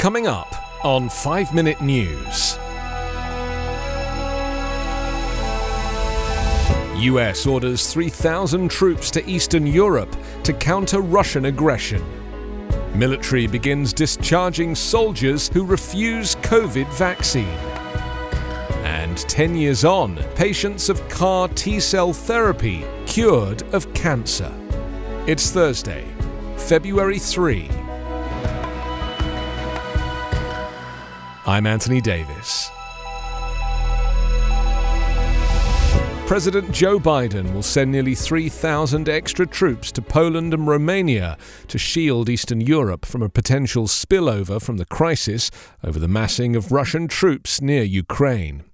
Coming up on 5 Minute News. US orders 3,000 troops to Eastern Europe to counter Russian aggression. Military begins discharging soldiers who refuse COVID vaccine. And 10 years on, patients of CAR T cell therapy cured of cancer. It's Thursday, February 3. I'm Anthony Davis. President Joe Biden will send nearly 3,000 extra troops to Poland and Romania to shield Eastern Europe from a potential spillover from the crisis over the massing of Russian troops near Ukraine.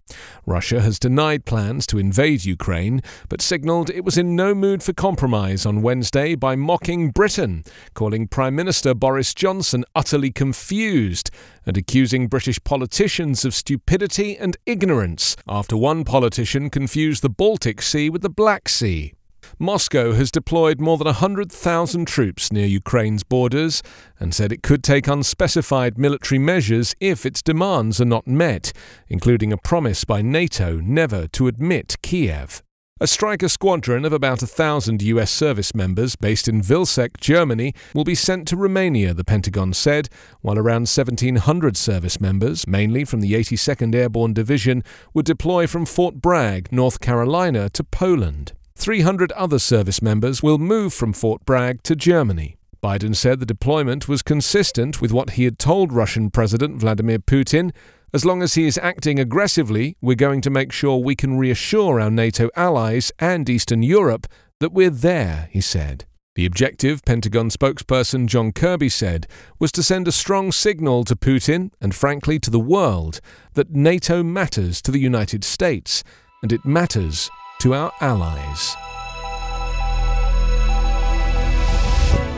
Russia has denied plans to invade Ukraine, but signalled it was in no mood for compromise on Wednesday by mocking Britain, calling Prime Minister Boris Johnson utterly confused and accusing British politicians of stupidity and ignorance after one politician confused the Baltic Sea with the Black Sea. Moscow has deployed more than 100,000 troops near Ukraine's borders and said it could take unspecified military measures if its demands are not met, including a promise by NATO never to admit Kiev. A Stryker squadron of about a thousand US service members based in Vilseck, Germany, will be sent to Romania, the Pentagon said, while around 1,700 service members, mainly from the 82nd Airborne Division, would deploy from Fort Bragg, North Carolina, to Poland. 300 other service members will move from Fort Bragg to Germany. Biden said the deployment was consistent with what he had told Russian President Vladimir Putin. As long as he is acting aggressively, we're going to make sure we can reassure our NATO allies and Eastern Europe that we're there, he said. The objective, Pentagon spokesperson John Kirby said, was to send a strong signal to Putin and frankly to the world that NATO matters to the United States and it matters to our allies.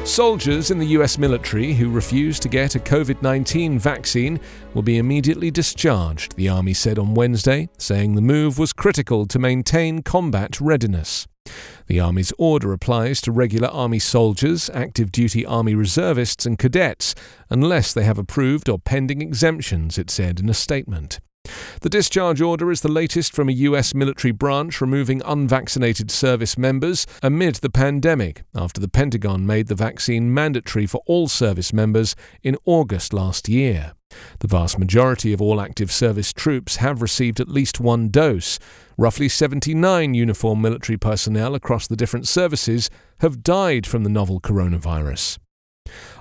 Soldiers in the US military who refuse to get a COVID 19 vaccine will be immediately discharged, the Army said on Wednesday, saying the move was critical to maintain combat readiness. The Army's order applies to regular Army soldiers, active duty Army reservists, and cadets, unless they have approved or pending exemptions, it said in a statement. The discharge order is the latest from a US military branch removing unvaccinated service members amid the pandemic after the Pentagon made the vaccine mandatory for all service members in August last year. The vast majority of all active service troops have received at least one dose. Roughly 79 uniformed military personnel across the different services have died from the novel coronavirus.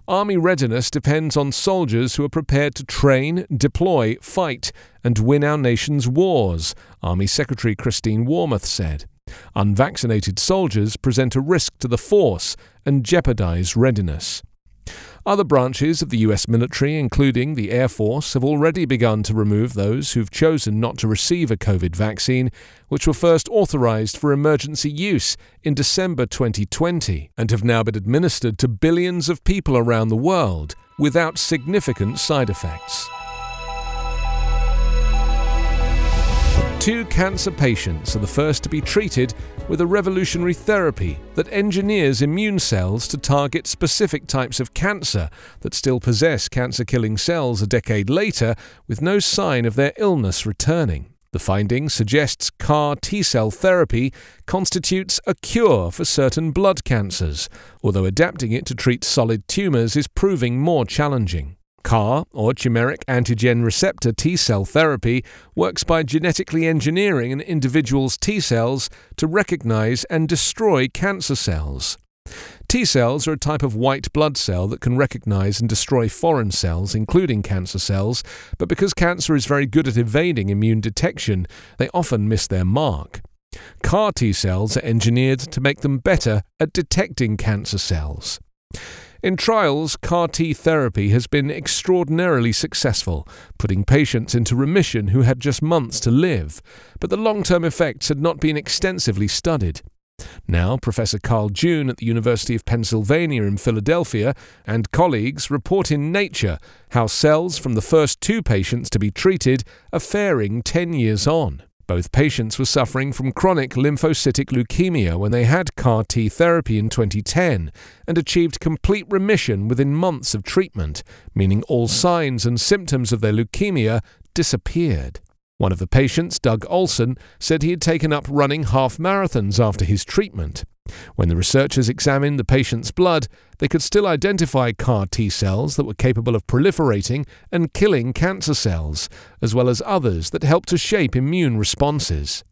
Army readiness depends on soldiers who are prepared to train, deploy, fight, and win our nation's wars, Army Secretary Christine Wormuth said. Unvaccinated soldiers present a risk to the force and jeopardize readiness. Other branches of the US military, including the Air Force, have already begun to remove those who've chosen not to receive a COVID vaccine, which were first authorized for emergency use in December 2020 and have now been administered to billions of people around the world without significant side effects. Two cancer patients are the first to be treated with a revolutionary therapy that engineers immune cells to target specific types of cancer that still possess cancer killing cells a decade later with no sign of their illness returning. The finding suggests CAR T cell therapy constitutes a cure for certain blood cancers, although adapting it to treat solid tumours is proving more challenging. CAR, or chimeric antigen receptor T cell therapy, works by genetically engineering an individual's T cells to recognize and destroy cancer cells. T cells are a type of white blood cell that can recognize and destroy foreign cells, including cancer cells, but because cancer is very good at evading immune detection, they often miss their mark. CAR T cells are engineered to make them better at detecting cancer cells. In trials, CAR T therapy has been extraordinarily successful, putting patients into remission who had just months to live, but the long term effects had not been extensively studied. Now, Professor Carl June at the University of Pennsylvania in Philadelphia and colleagues report in Nature how cells from the first two patients to be treated are faring 10 years on. Both patients were suffering from chronic lymphocytic leukemia when they had CAR T therapy in 2010 and achieved complete remission within months of treatment, meaning all signs and symptoms of their leukemia disappeared. One of the patients, Doug Olson, said he had taken up running half marathons after his treatment. When the researchers examined the patient's blood, they could still identify CAR T cells that were capable of proliferating and killing cancer cells, as well as others that help to shape immune responses.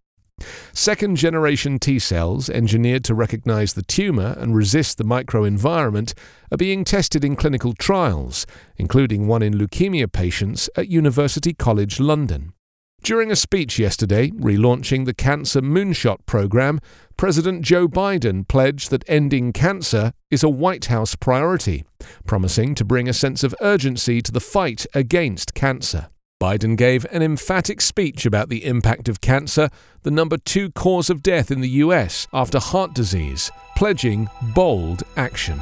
Second generation T cells, engineered to recognize the tumor and resist the microenvironment, are being tested in clinical trials, including one in leukemia patients at University College London. During a speech yesterday, relaunching the Cancer Moonshot program, President Joe Biden pledged that ending cancer is a White House priority, promising to bring a sense of urgency to the fight against cancer. Biden gave an emphatic speech about the impact of cancer, the number two cause of death in the US after heart disease, pledging bold action.